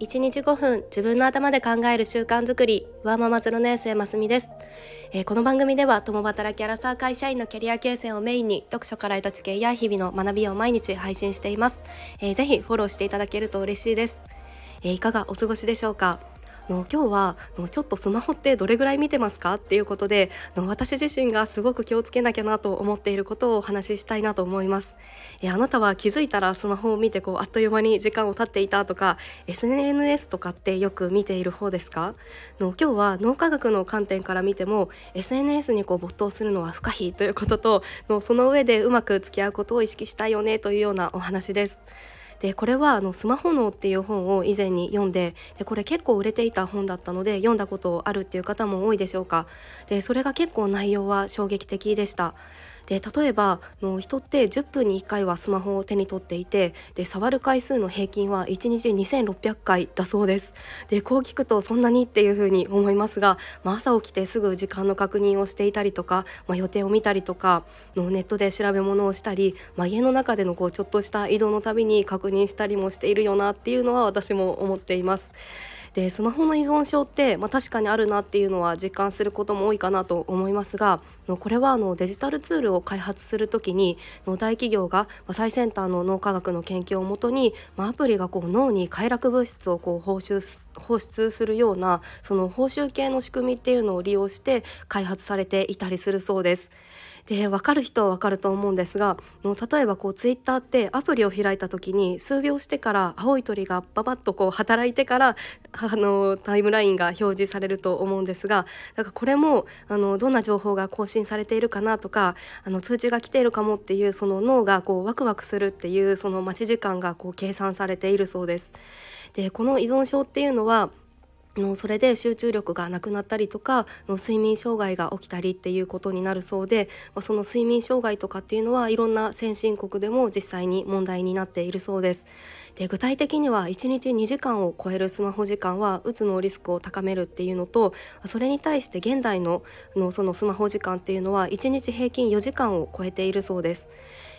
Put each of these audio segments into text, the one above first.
1日5分自分の頭で考える習慣づくり。ワーママ0年生ますみです、えー、この番組では共働きアラサー会社員のキャリア形成をメインに読書から得た知見や日々の学びを毎日配信しています、えー、ぜひフォローしていただけると嬉しいです、えー、いかがお過ごしでしょうか？の今日はのちょっとスマホってどれぐらい見てますかっていうことでの私自身がすごく気をつけなきゃなと思っていることをお話ししたいなと思います。えあなたは気づいたらスマホを見てこうあっという間に時間を経っていたとか SNS とかってよく見ている方ですか？の今日は脳科学の観点から見ても SNS にこう没頭するのは不可避ということとのその上でうまく付き合うことを意識したいよねというようなお話です。でこれはあのスマホ脳っていう本を以前に読んででこれ結構売れていた本だったので読んだことあるっていう方も多いでしょうか。でそれが結構内容は衝撃的でした。で例えばの人って10分に1回はスマホを手に取っていてで触る回数の平均は1日2600回だそうですでこう聞くとそんなにっていうふうに思いますが、まあ、朝起きてすぐ時間の確認をしていたりとか、まあ、予定を見たりとかのネットで調べ物をしたり、まあ、家の中でのこうちょっとした移動のたびに確認したりもしているよなっていうのは私も思っています。でスマホの依存症って、まあ、確かにあるなっていうのは実感することも多いかなと思いますがこれはあのデジタルツールを開発する時に大企業が最先端の脳科学の研究をもとに、まあ、アプリがこう脳に快楽物質をこう放出放出するようなその報酬系の仕組みっていうのを利用して開発されていたりするそうです。で分かる人は分かると思うんですが例えばこうツイッターってアプリを開いた時に数秒してから青い鳥がババッとこう働いてからあのタイムラインが表示されると思うんですがだからこれもあのどんな情報が更新されているかなとかあの通知が来ているかもっていうその脳がこうワクワクするっていうその待ち時間がこう計算されているそうです。でこの依存症っていうのはのそれで集中力がなくなったりとかの睡眠障害が起きたりっていうことになるそうで、まあ、その睡眠障害とかっていうのはいろんな先進国でも実際に問題になっているそうです。で具体的には1日2時間を超えるスマホ時間はうつのリスクを高めるっていうのとそれに対して現代ののそのスマホ時間っていうのは1日平均4時間を超えているそうです。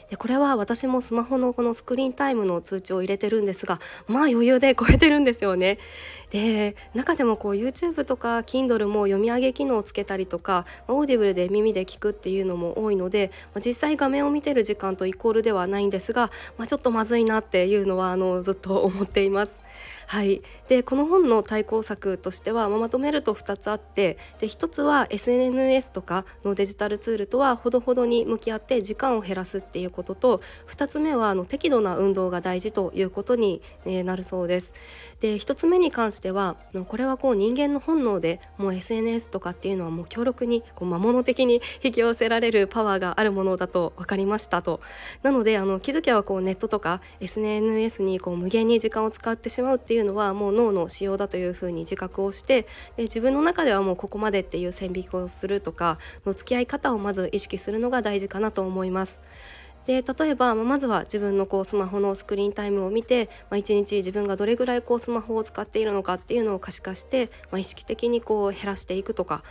でこれは私もスマホのこのスクリーンタイムの通知を入れてるんですがまあ余裕で超えてるんですよね。で中でもこう YouTube とか Kindle も読み上げ機能をつけたりとか Audible で耳で聞くっていうのも多いので、まあ、実際画面を見てる時間とイコールではないんですが、まあ、ちょっとまずいなっていうのはあのずっと思っています。はい、でこの本の対抗策としては、まあ、まとめると2つあってで1つは SNS とかのデジタルツールとはほどほどに向き合って時間を減らすっていうことと2つ目はあの適度な運動が大事ということに、えなるそうです。で1つ目に関してはこれはこう人間の本能でもう SNS とかっていうのはもう強力にこう魔物的に引き寄せられるパワーがあるものだと分かりましたとなのであの気づけばこうネットとか SNS にこう無限に時間を使ってしまうっていうのはもう脳の仕様だというふうに自覚をしてで自分の中ではもうここまでっていう線引きをするとかの付き合い方をまず意識するのが大事かなと思います。で例えば、まずは自分のこうスマホのスクリーンタイムを見て、まあ、1日自分がどれぐらいこうスマホを使っているのかっていうのを可視化して、まあ、意識的にこう減らしていくとか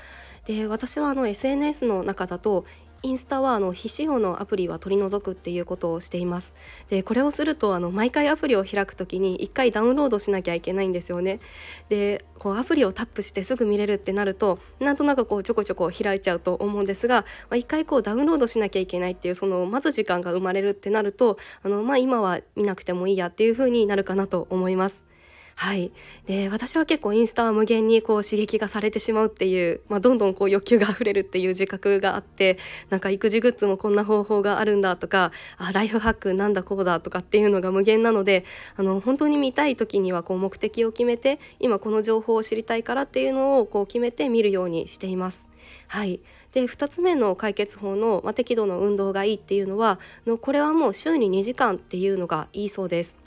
で私はあの SNS の中だとインスタはあの非使用のアプリは取り除くっていうことをしています。でこれをするとあの毎回アプリを開くときに1回ダウンロードしなきゃいけないんですよね。でこうアプリをタップしてすぐ見れるってなるとなんとなくこうちょこちょこ開いちゃうと思うんですが、まあ、1回こうダウンロードしなきゃいけないっていうその待つ時間が生まれるってなるとあの、まあ、今は見なくてもいいやっていう風になるかなと思います。はい、で私は結構インスタは無限にこう刺激がされてしまうっていう、まあ、どんどんこう欲求が溢れるっていう自覚があってなんか育児グッズもこんな方法があるんだとかあライフハックなんだこうだとかっていうのが無限なのであの本当に見たい時にはこう目的を決めて今この情報を知りたいからっていうのをこう決めて見るようにしています。はいで2つ目の解決法の、まあ、適度の運動がいいっていうのはのこれはもう週に2時間っていうのがいいそうです。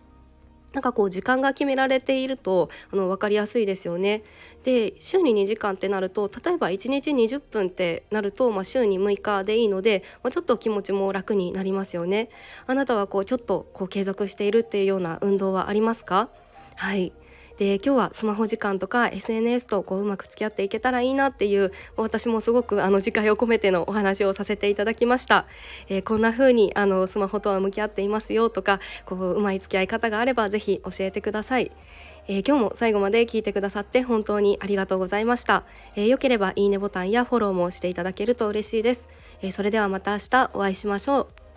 なんかこう時間が決められているとあの分かりやすいですよね。で週に2時間ってなると例えば1日20分ってなると、まあ、週に6日でいいので、まあ、ちょっと気持ちも楽になりますよね。あなたはこうちょっとこう継続しているっていうような運動はありますか？はいで今日はスマホ時間とか SNS とこううまく付き合っていけたらいいなっていう私もすごくあの自戒を込めてのお話をさせていただきました、えー、こんな風にあのスマホとは向き合っていますよとかこううまい付き合い方があればぜひ教えてください。えー、今日も最後まで聞いてくださって本当にありがとうございました、えー、よければいいねボタンやフォローもしていただけると嬉しいです、えー、それではまた明日お会いしましょう。